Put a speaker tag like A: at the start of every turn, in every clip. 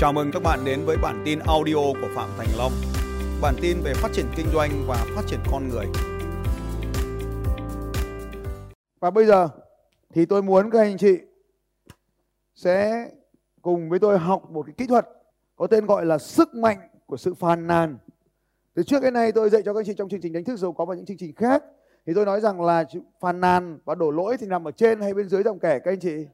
A: Chào mừng các bạn đến với bản tin audio của Phạm Thành Long. Bản tin về phát triển kinh doanh và phát triển con người.
B: Và bây giờ thì tôi muốn các anh chị sẽ cùng với tôi học một cái kỹ thuật có tên gọi là sức mạnh của sự phàn nàn. Từ trước cái này tôi dạy cho các anh chị trong chương trình đánh thức giàu có và những chương trình khác thì tôi nói rằng là phàn nàn và đổ lỗi thì nằm ở trên hay bên dưới dòng kẻ các anh chị?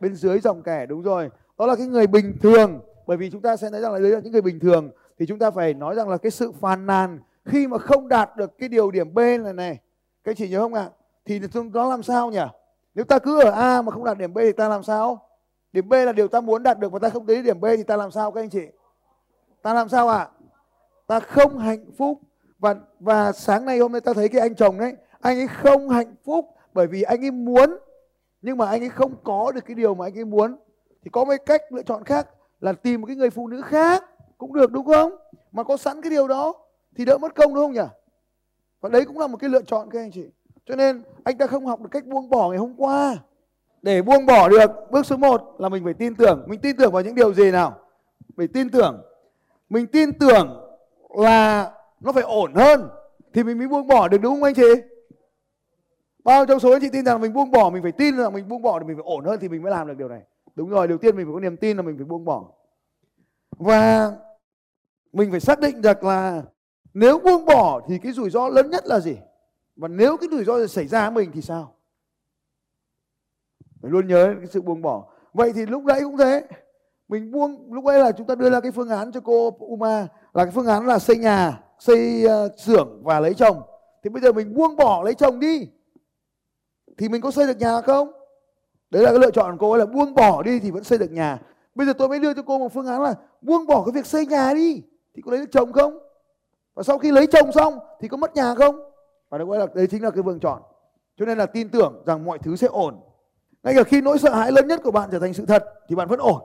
B: Bên dưới dòng kẻ, đúng rồi. Đó là cái người bình thường bởi vì chúng ta sẽ thấy rằng là đấy là những người bình thường thì chúng ta phải nói rằng là cái sự phàn nàn khi mà không đạt được cái điều điểm B này này các anh chị nhớ không ạ? Thì nó làm sao nhỉ? Nếu ta cứ ở A mà không đạt điểm B thì ta làm sao? Điểm B là điều ta muốn đạt được mà ta không tới điểm B thì ta làm sao các anh chị? Ta làm sao ạ? À? Ta không hạnh phúc và và sáng nay hôm nay ta thấy cái anh chồng đấy, anh ấy không hạnh phúc bởi vì anh ấy muốn nhưng mà anh ấy không có được cái điều mà anh ấy muốn thì có mấy cách lựa chọn khác là tìm một cái người phụ nữ khác cũng được đúng không? Mà có sẵn cái điều đó thì đỡ mất công đúng không nhỉ? Và đấy cũng là một cái lựa chọn các anh chị. Cho nên anh ta không học được cách buông bỏ ngày hôm qua. Để buông bỏ được, bước số 1 là mình phải tin tưởng. Mình tin tưởng vào những điều gì nào? Phải tin tưởng. Mình tin tưởng là nó phải ổn hơn thì mình mới buông bỏ được đúng không anh chị? Bao trong số anh chị tin rằng mình buông bỏ, mình phải tin rằng mình buông bỏ thì mình phải ổn hơn thì mình mới làm được điều này. Đúng rồi, đầu tiên mình phải có niềm tin là mình phải buông bỏ. Và mình phải xác định được là nếu buông bỏ thì cái rủi ro lớn nhất là gì? Và nếu cái rủi ro xảy ra với mình thì sao? Phải luôn nhớ cái sự buông bỏ. Vậy thì lúc đấy cũng thế. Mình buông lúc ấy là chúng ta đưa ra cái phương án cho cô Uma là cái phương án là xây nhà, xây uh, xưởng và lấy chồng. Thì bây giờ mình buông bỏ lấy chồng đi. Thì mình có xây được nhà không? Đấy là cái lựa chọn của cô ấy là buông bỏ đi thì vẫn xây được nhà. Bây giờ tôi mới đưa cho cô một phương án là buông bỏ cái việc xây nhà đi thì có lấy được chồng không? Và sau khi lấy chồng xong thì có mất nhà không? Và đấy, là, đấy chính là cái vương chọn. Cho nên là tin tưởng rằng mọi thứ sẽ ổn. Ngay cả khi nỗi sợ hãi lớn nhất của bạn trở thành sự thật thì bạn vẫn ổn.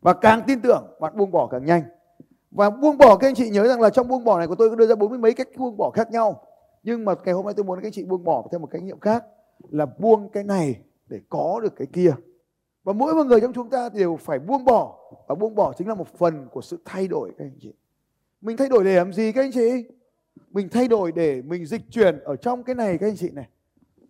B: Và càng tin tưởng bạn buông bỏ càng nhanh. Và buông bỏ các anh chị nhớ rằng là trong buông bỏ này của tôi có đưa ra bốn mươi mấy cách buông bỏ khác nhau. Nhưng mà ngày hôm nay tôi muốn các anh chị buông bỏ theo một cách nghiệm khác là buông cái này để có được cái kia. Và mỗi một người trong chúng ta đều phải buông bỏ và buông bỏ chính là một phần của sự thay đổi các anh chị. Mình thay đổi để làm gì các anh chị? Mình thay đổi để mình dịch chuyển ở trong cái này các anh chị này.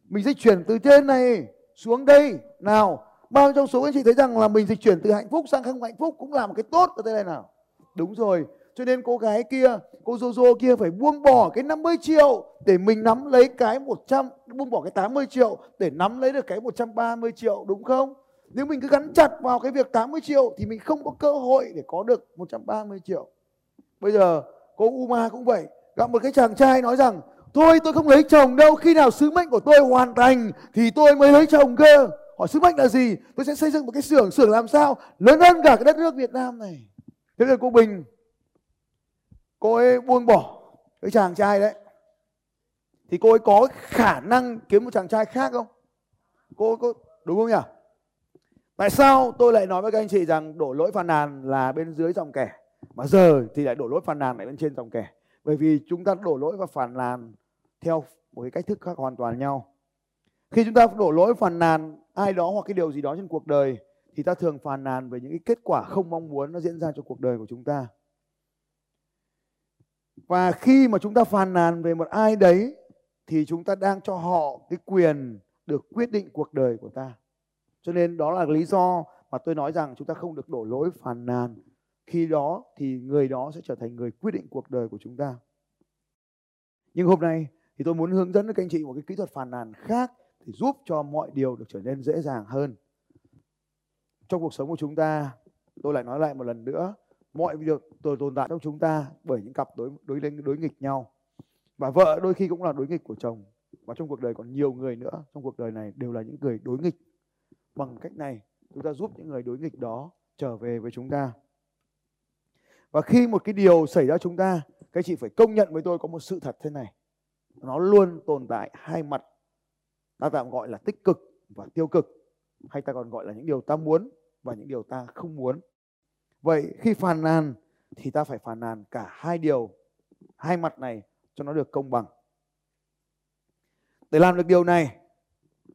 B: Mình dịch chuyển từ trên này xuống đây. Nào, bao trong số các anh chị thấy rằng là mình dịch chuyển từ hạnh phúc sang không hạnh phúc cũng là một cái tốt ở đây này nào. Đúng rồi. Cho nên cô gái kia, cô Jojo kia phải buông bỏ cái 50 triệu để mình nắm lấy cái 100, buông bỏ cái 80 triệu để nắm lấy được cái 130 triệu đúng không? Nếu mình cứ gắn chặt vào cái việc 80 triệu thì mình không có cơ hội để có được 130 triệu. Bây giờ cô Uma cũng vậy, gặp một cái chàng trai nói rằng Thôi tôi không lấy chồng đâu, khi nào sứ mệnh của tôi hoàn thành thì tôi mới lấy chồng cơ. Hỏi sứ mệnh là gì? Tôi sẽ xây dựng một cái xưởng, xưởng làm sao lớn hơn cả cái đất nước Việt Nam này. Thế rồi cô Bình, cô ấy buông bỏ cái chàng trai đấy. Thì cô ấy có khả năng kiếm một chàng trai khác không? Cô có đúng không nhỉ? Tại sao tôi lại nói với các anh chị rằng đổ lỗi phàn nàn là bên dưới dòng kẻ, mà giờ thì lại đổ lỗi phàn nàn lại bên trên dòng kẻ bởi vì chúng ta đổ lỗi và phàn nàn theo một cái cách thức khác hoàn toàn nhau khi chúng ta đổ lỗi phàn nàn ai đó hoặc cái điều gì đó trên cuộc đời, thì ta thường phàn nàn về những cái kết quả không mong muốn nó diễn ra cho cuộc đời của chúng ta và khi mà chúng ta phàn nàn về một ai đấy thì chúng ta đang cho họ cái quyền được quyết định cuộc đời của ta cho nên đó là lý do mà tôi nói rằng chúng ta không được đổ lỗi phàn nàn. Khi đó thì người đó sẽ trở thành người quyết định cuộc đời của chúng ta. Nhưng hôm nay thì tôi muốn hướng dẫn các anh chị một cái kỹ thuật phàn nàn khác thì giúp cho mọi điều được trở nên dễ dàng hơn. Trong cuộc sống của chúng ta, tôi lại nói lại một lần nữa, mọi việc tồn tại trong chúng ta bởi những cặp đối đối đối nghịch nhau. Và vợ đôi khi cũng là đối nghịch của chồng. Và trong cuộc đời còn nhiều người nữa, trong cuộc đời này đều là những người đối nghịch. Bằng cách này, chúng ta giúp những người đối nghịch đó trở về với chúng ta. Và khi một cái điều xảy ra chúng ta, các chị phải công nhận với tôi có một sự thật thế này. Nó luôn tồn tại hai mặt. Ta tạm gọi là tích cực và tiêu cực, hay ta còn gọi là những điều ta muốn và những điều ta không muốn. Vậy khi phàn nàn thì ta phải phàn nàn cả hai điều. Hai mặt này cho nó được công bằng để làm được điều này,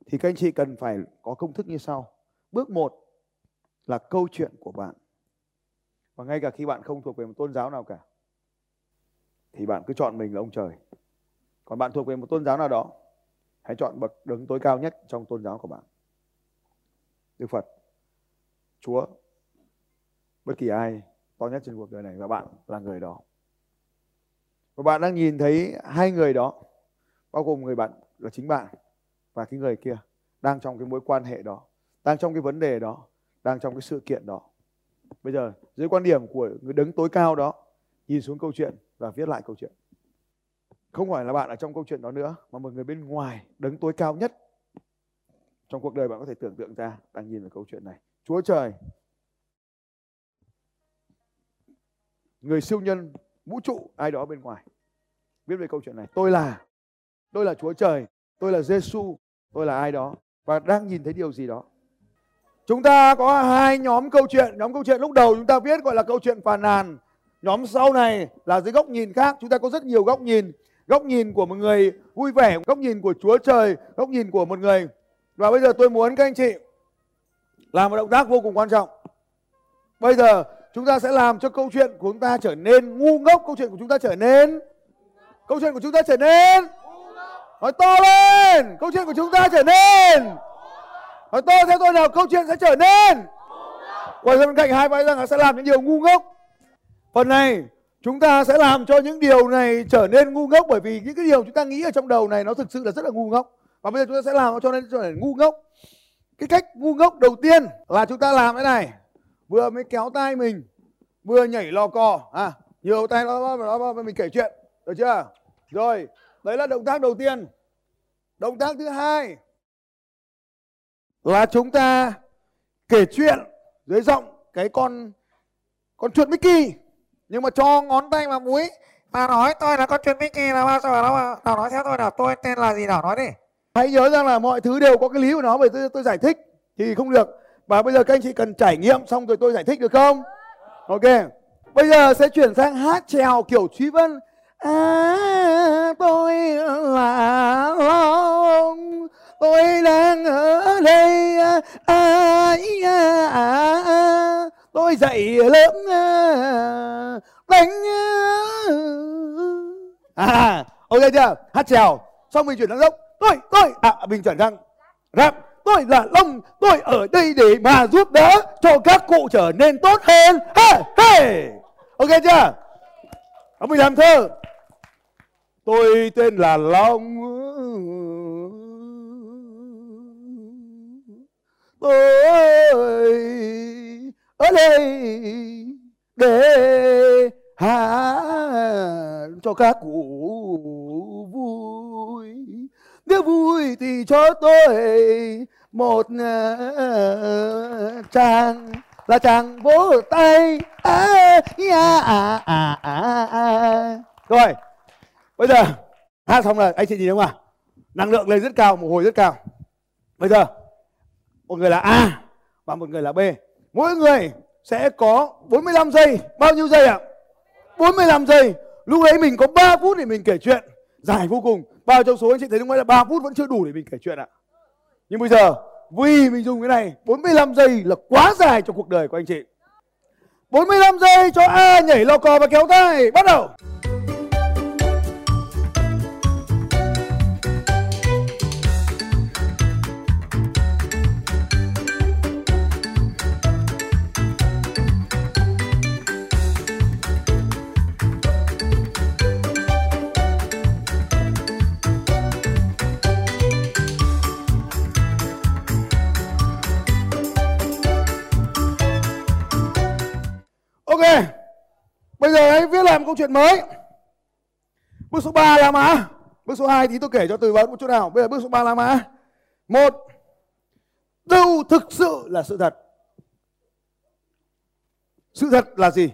B: thì các anh chị cần phải có công thức như sau. Bước 1 là câu chuyện của bạn. và ngay cả khi bạn không thuộc về một tôn giáo nào cả, thì bạn cứ chọn mình là ông trời còn bạn thuộc về một tôn giáo nào đó, hãy chọn bậc đứng tối cao nhất trong tôn giáo của bạn đức phật, chúa, bất kỳ ai to nhất trên cuộc đời này và bạn là người đó và bạn đang nhìn thấy hai người đó, bao gồm người bạn là chính bạn và cái người kia, đang trong cái mối quan hệ đó, đang trong cái vấn đề đó, đang trong cái sự kiện đó. Bây giờ, dưới quan điểm của người đứng tối cao đó, nhìn xuống câu chuyện và viết lại câu chuyện. Không phải là bạn ở trong câu chuyện đó nữa, mà một người bên ngoài đứng tối cao nhất trong cuộc đời bạn có thể tưởng tượng ra đang nhìn vào câu chuyện này. Chúa trời. Người siêu nhân vũ trụ ai đó bên ngoài. Viết về câu chuyện này. Tôi là tôi là chúa trời, tôi là giêsu tôi là ai đó và đang nhìn thấy điều gì đó. Chúng ta có hai nhóm câu chuyện. Nhóm câu chuyện lúc đầu chúng ta viết gọi là câu chuyện phàn nàn. Nhóm sau này là dưới góc nhìn khác. Chúng ta có rất nhiều góc nhìn. Góc nhìn của một người vui vẻ, góc nhìn của chúa trời, góc nhìn của một người. Và bây giờ tôi muốn các anh chị làm một động tác vô cùng quan trọng. Bây giờ chúng ta sẽ làm cho câu chuyện của chúng ta trở nên ngu ngốc, câu chuyện của chúng ta trở nên câu chuyện của chúng ta trở nên nói to lên! Câu chuyện của chúng ta trở nên nói to theo tôi nào, câu chuyện sẽ trở nên quay ra bên cạnh hai vai rằng là sẽ làm những điều ngu ngốc. Phần này, chúng ta sẽ làm cho những điều này trở nên ngu ngốc bởi vì những cái điều chúng ta nghĩ ở trong đầu này nó thực sự là rất là ngu ngốc. Và bây giờ chúng ta sẽ làm cho nên trở nên ngu ngốc. Cái cách ngu ngốc đầu tiên là chúng ta làm cái này vừa mới kéo tay mình vừa nhảy lò cò à nhiều tay đó, đó, đó mình kể chuyện được chưa? Rồi đấy là động tác đầu tiên. Động tác thứ hai là chúng ta kể chuyện dưới giọng cái con con chuột Mickey. Nhưng mà cho ngón tay vào mũi
C: mà nói tôi là con chuột Mickey là bao giờ đâu mà nào nói theo tôi nào tôi tên là gì? Nào nói đi.
B: Hãy nhớ rằng là mọi thứ đều có cái lý của nó bởi tôi, tôi giải thích thì không được và bây giờ các anh chị cần trải nghiệm xong rồi tôi giải thích được không? Ok. Bây giờ sẽ chuyển sang hát trèo kiểu truy vân. À tôi là long. Tôi đang ở đây. À, à, à, à, à. tôi dậy lớn à, đánh à. à, à ok chưa? Hát trèo xong mình chuyển sang dốc tôi tôi à mình chuyển sang rap tôi là long tôi ở đây để mà giúp đỡ cho các cụ trở nên tốt hơn. Hey, hey. ok chưa? Ông mình làm thơ. Tôi tên là long. Tôi ở đây để hát cho các cụ vui nếu vui thì cho tôi một ờ, chàng là chàng vỗ tay. À, à, à, à, à, à. rồi bây giờ hát xong rồi anh chị nhìn đúng không ạ? Năng lượng lên rất cao mồ hôi rất cao. Bây giờ một người là A và một người là B. Mỗi người sẽ có 45 giây. Bao nhiêu giây ạ? 45 giây. Lúc ấy mình có 3 phút để mình kể chuyện. Dài vô cùng bao trong số anh chị thấy đúng không? Là 3 phút vẫn chưa đủ để mình kể chuyện ạ. Nhưng bây giờ vì mình dùng cái này 45 giây là quá dài cho cuộc đời của anh chị. 45 giây cho A nhảy lò cò và kéo tay, bắt đầu. Giờ một câu chuyện mới. Bước số 3 là mà. Bước số 2 thì tôi kể cho từ vấn một chút nào. Bây giờ bước số 3 là mà. Một. Đâu thực sự là sự thật? Sự thật là gì?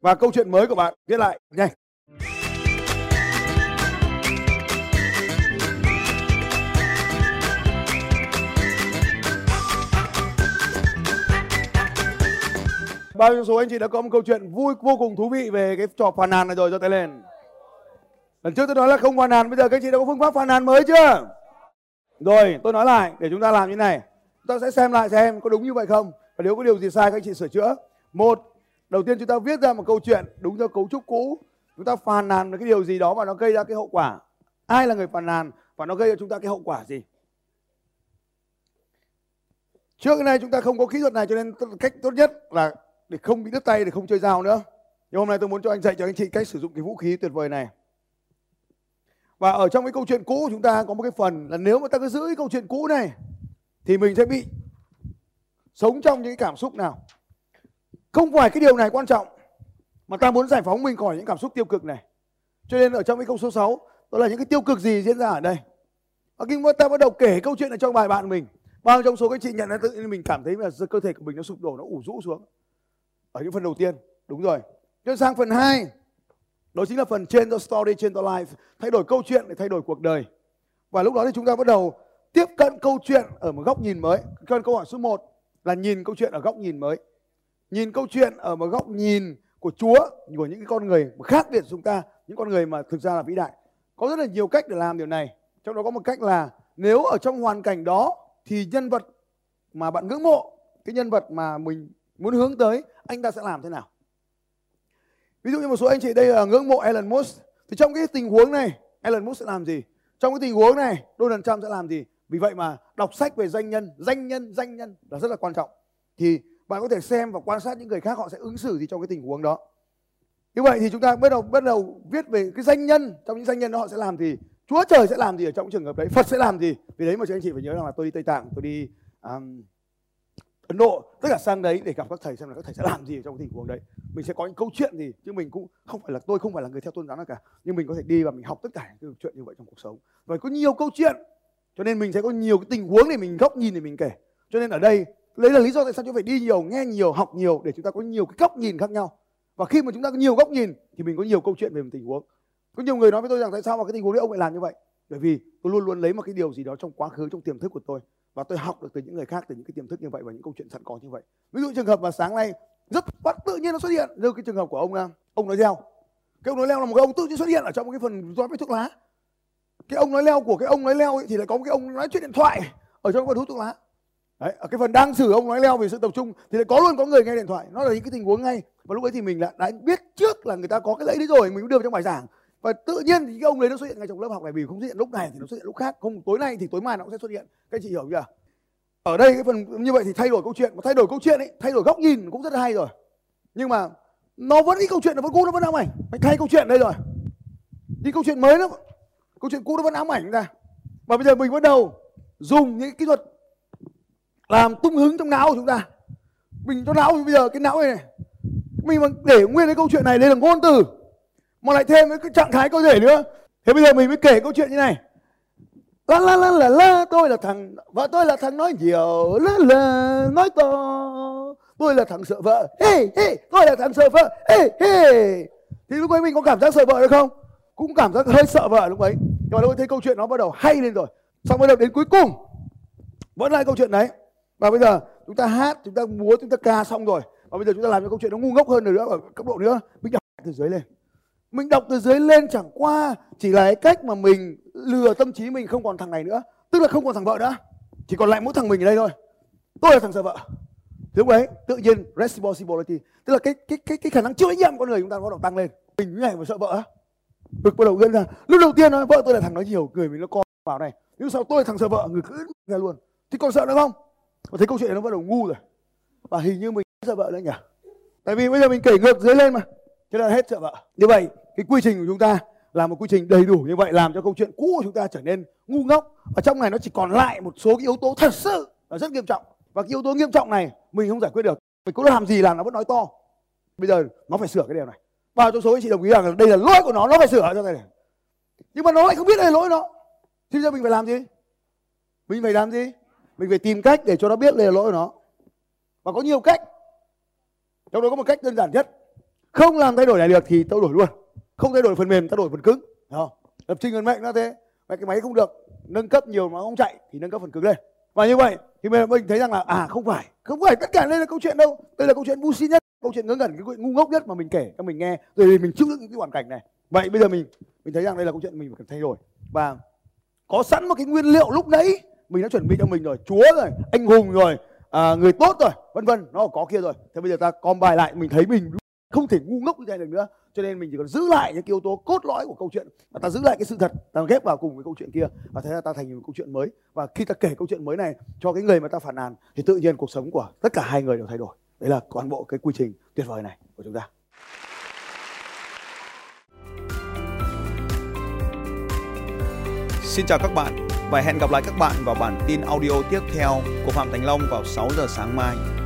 B: Và câu chuyện mới của bạn viết lại nhanh. Bao nhiêu số anh chị đã có một câu chuyện vui vô cùng thú vị về cái trò phàn nàn này rồi cho tay lên. Lần trước tôi nói là không phàn nàn, bây giờ các anh chị đã có phương pháp phàn nàn mới chưa? Rồi, tôi nói lại để chúng ta làm như này. Chúng ta sẽ xem lại xem có đúng như vậy không. Và nếu có điều gì sai các anh chị sửa chữa. Một, đầu tiên chúng ta viết ra một câu chuyện đúng theo cấu trúc cũ chúng ta phàn nàn về cái điều gì đó mà nó gây ra cái hậu quả ai là người phàn nàn và nó gây cho chúng ta cái hậu quả gì trước nay chúng ta không có kỹ thuật này cho nên cách tốt nhất là để không bị đứt tay, để không chơi dao nữa. Nhưng hôm nay tôi muốn cho anh dạy cho anh chị cách sử dụng cái vũ khí tuyệt vời này. Và ở trong cái câu chuyện cũ chúng ta có một cái phần là nếu mà ta cứ giữ cái câu chuyện cũ này, thì mình sẽ bị sống trong những cái cảm xúc nào. Không phải cái điều này quan trọng, mà ta muốn giải phóng mình khỏi những cảm xúc tiêu cực này. Cho nên ở trong cái câu số 6 đó là những cái tiêu cực gì diễn ra ở đây? Và khi ta bắt đầu kể câu chuyện này cho bài bạn mình, bao trong số các chị nhận ra tự nhiên mình cảm thấy là cơ thể của mình nó sụp đổ, nó ủ rũ xuống ở những phần đầu tiên. Đúng rồi. Cho sang phần 2 đó chính là phần trên the story, trên the life. Thay đổi câu chuyện để thay đổi cuộc đời. Và lúc đó thì chúng ta bắt đầu tiếp cận câu chuyện ở một góc nhìn mới. Còn câu hỏi số 1 là nhìn câu chuyện ở góc nhìn mới. Nhìn câu chuyện ở một góc nhìn của Chúa, của những cái con người khác biệt chúng ta, những con người mà thực ra là vĩ đại. Có rất là nhiều cách để làm điều này. Trong đó có một cách là nếu ở trong hoàn cảnh đó thì nhân vật mà bạn ngưỡng mộ, cái nhân vật mà mình muốn hướng tới anh ta sẽ làm thế nào? Ví dụ như một số anh chị đây là ngưỡng mộ Elon Musk thì trong cái tình huống này Elon Musk sẽ làm gì? Trong cái tình huống này Donald Trump sẽ làm gì? Vì vậy mà đọc sách về danh nhân danh nhân danh nhân là rất là quan trọng. Thì bạn có thể xem và quan sát những người khác họ sẽ ứng xử gì trong cái tình huống đó. Như vậy thì chúng ta bắt đầu bắt đầu viết về cái danh nhân. Trong những danh nhân đó họ sẽ làm gì? Chúa trời sẽ làm gì ở trong trường hợp đấy? Phật sẽ làm gì? Vì đấy mà chị anh chị phải nhớ rằng là tôi đi Tây Tạng tôi đi um, Ấn Độ tất cả sang đấy để gặp các thầy xem là các thầy sẽ làm gì trong tình huống đấy. Mình sẽ có những câu chuyện gì, chứ mình cũng không phải là, tôi không phải là người theo tôn giáo nào cả. Nhưng mình có thể đi và mình học tất cả những chuyện như vậy trong cuộc sống. Và có nhiều câu chuyện, cho nên mình sẽ có nhiều cái tình huống để mình, góc nhìn để mình kể. Cho nên ở đây, đấy là lý do tại sao chúng phải đi nhiều, nghe nhiều, học nhiều để chúng ta có nhiều cái góc nhìn khác nhau. Và khi mà chúng ta có nhiều góc nhìn thì mình có nhiều câu chuyện về một tình huống. Có nhiều người nói với tôi rằng tại sao mà cái tình huống đấy ông lại làm như vậy? Bởi vì tôi luôn luôn lấy một cái điều gì đó trong quá khứ trong tiềm thức của tôi và tôi học được từ những người khác từ những cái tiềm thức như vậy và những câu chuyện sẵn có như vậy. Ví dụ trường hợp mà sáng nay rất bắt tự nhiên nó xuất hiện như cái trường hợp của ông à, ông nói leo. Cái ông nói leo là một cái ông tự nhiên xuất hiện ở trong cái phần do với thuốc lá. Cái ông nói leo của cái ông nói leo ấy, thì lại có một cái ông nói chuyện điện thoại ở trong phần hút thuốc lá. Đấy, ở cái phần đang xử ông nói leo về sự tập trung thì lại có luôn có người nghe điện thoại. Nó là những cái tình huống ngay. Và lúc ấy thì mình đã, đã biết trước là người ta có cái lẫy đấy rồi mình mới đưa vào trong bài giảng và tự nhiên thì cái ông đấy nó xuất hiện ngay trong lớp học này vì không xuất hiện lúc này thì nó xuất hiện lúc khác. Không tối nay thì tối mai nó cũng sẽ xuất hiện. Các chị hiểu chưa? Ở đây cái phần như vậy thì thay đổi câu chuyện. Mà thay đổi câu chuyện ấy thay đổi góc nhìn cũng rất là hay rồi. Nhưng mà nó vẫn cái câu chuyện nó vẫn cũ nó vẫn ám ảnh. Mày thay câu chuyện đây rồi. Đi câu chuyện mới lắm. Câu chuyện cũ nó vẫn ám ảnh ra. Và bây giờ mình bắt đầu dùng những kỹ thuật làm tung hứng trong não của chúng ta. Mình cho não bây giờ cái não này, này mình mà để nguyên cái câu chuyện này đây là ngôn từ mà lại thêm cái trạng thái cơ thể nữa. Thế bây giờ mình mới kể câu chuyện như này. La la la la la, tôi là thằng, vợ tôi là thằng nói nhiều, la la, nói to. Tôi là thằng sợ vợ. Hey hey, tôi là thằng sợ vợ. Hey hey. Thì lúc ấy mình có cảm giác sợ vợ được không? Cũng cảm giác hơi sợ vợ lúc ấy. Nhưng mà lúc ấy thấy câu chuyện nó bắt đầu hay lên rồi. Xong bắt đầu đến cuối cùng. Vẫn lại câu chuyện đấy. Và bây giờ chúng ta hát, chúng ta múa, chúng ta ca xong rồi. Và bây giờ chúng ta làm cho câu chuyện nó ngu ngốc hơn nữa, ở cấp độ nữa. Mình đọc từ dưới lên mình đọc từ dưới lên chẳng qua chỉ là cái cách mà mình lừa tâm trí mình không còn thằng này nữa. Tức là không còn thằng vợ nữa. Chỉ còn lại mỗi thằng mình ở đây thôi. Tôi là thằng sợ vợ. Thì lúc đấy tự nhiên responsibility, tức là cái cái cái cái khả năng chịu trách nhiệm con người chúng ta bắt đầu tăng lên. Mình như này mà sợ vợ bực bắt đầu gân ra. Lúc đầu tiên nói vợ tôi là thằng nói nhiều người mình nó con vào này. Nhưng sau tôi là thằng sợ vợ, người cứ ra luôn. Thì còn sợ nữa không? Và thấy câu chuyện nó bắt đầu ngu rồi. Và hình như mình sợ vợ nữa nhỉ? Tại vì bây giờ mình kể ngược dưới lên mà. Thế là hết sợ vợ. Như vậy cái quy trình của chúng ta là một quy trình đầy đủ như vậy làm cho câu chuyện cũ của chúng ta trở nên ngu ngốc. Và trong này nó chỉ còn lại một số cái yếu tố thật sự là rất nghiêm trọng. Và cái yếu tố nghiêm trọng này mình không giải quyết được. Mình cứ làm gì làm nó vẫn nói to. Bây giờ nó phải sửa cái điều này. Bao trong số anh chị đồng ý rằng đây là lỗi của nó nó phải sửa cho này. Nhưng mà nó lại không biết đây là lỗi nó. Thì giờ mình phải làm gì? Mình phải làm gì? Mình phải tìm cách để cho nó biết đây là lỗi của nó. Và có nhiều cách. Trong đó có một cách đơn giản nhất. Không làm thay đổi này được thì tao đổi luôn không thay đổi phần mềm ta đổi phần cứng. Không? lập trình phần mạnh nó thế. Mà cái máy không được. Nâng cấp nhiều mà không chạy thì nâng cấp phần cứng lên. Và như vậy thì mình, mình thấy rằng là à không phải. Không phải tất cả đây là câu chuyện đâu. Đây là câu chuyện vô xin nhất câu chuyện ngớ ngẩn cái chuyện ngu ngốc nhất mà mình kể cho mình nghe. Rồi mình chịu đựng những cái hoàn cảnh này. Vậy bây giờ mình mình thấy rằng đây là câu chuyện mình phải thay đổi. Và có sẵn một cái nguyên liệu lúc nãy mình đã chuẩn bị cho mình rồi. Chúa rồi anh hùng rồi à, người tốt rồi vân vân. Nó có kia rồi. Thế bây giờ ta combine lại mình thấy mình không thể ngu ngốc như thế được nữa. Cho nên mình chỉ cần giữ lại những yếu tố cốt lõi của câu chuyện và ta giữ lại cái sự thật, ta ghép vào cùng với câu chuyện kia và thế là ta thành một câu chuyện mới. Và khi ta kể câu chuyện mới này cho cái người mà ta phản nàn thì tự nhiên cuộc sống của tất cả hai người đều thay đổi. Đấy là toàn bộ cái quy trình tuyệt vời này của chúng ta.
A: Xin chào các bạn và hẹn gặp lại các bạn vào bản tin audio tiếp theo của Phạm Thành Long vào 6 giờ sáng mai.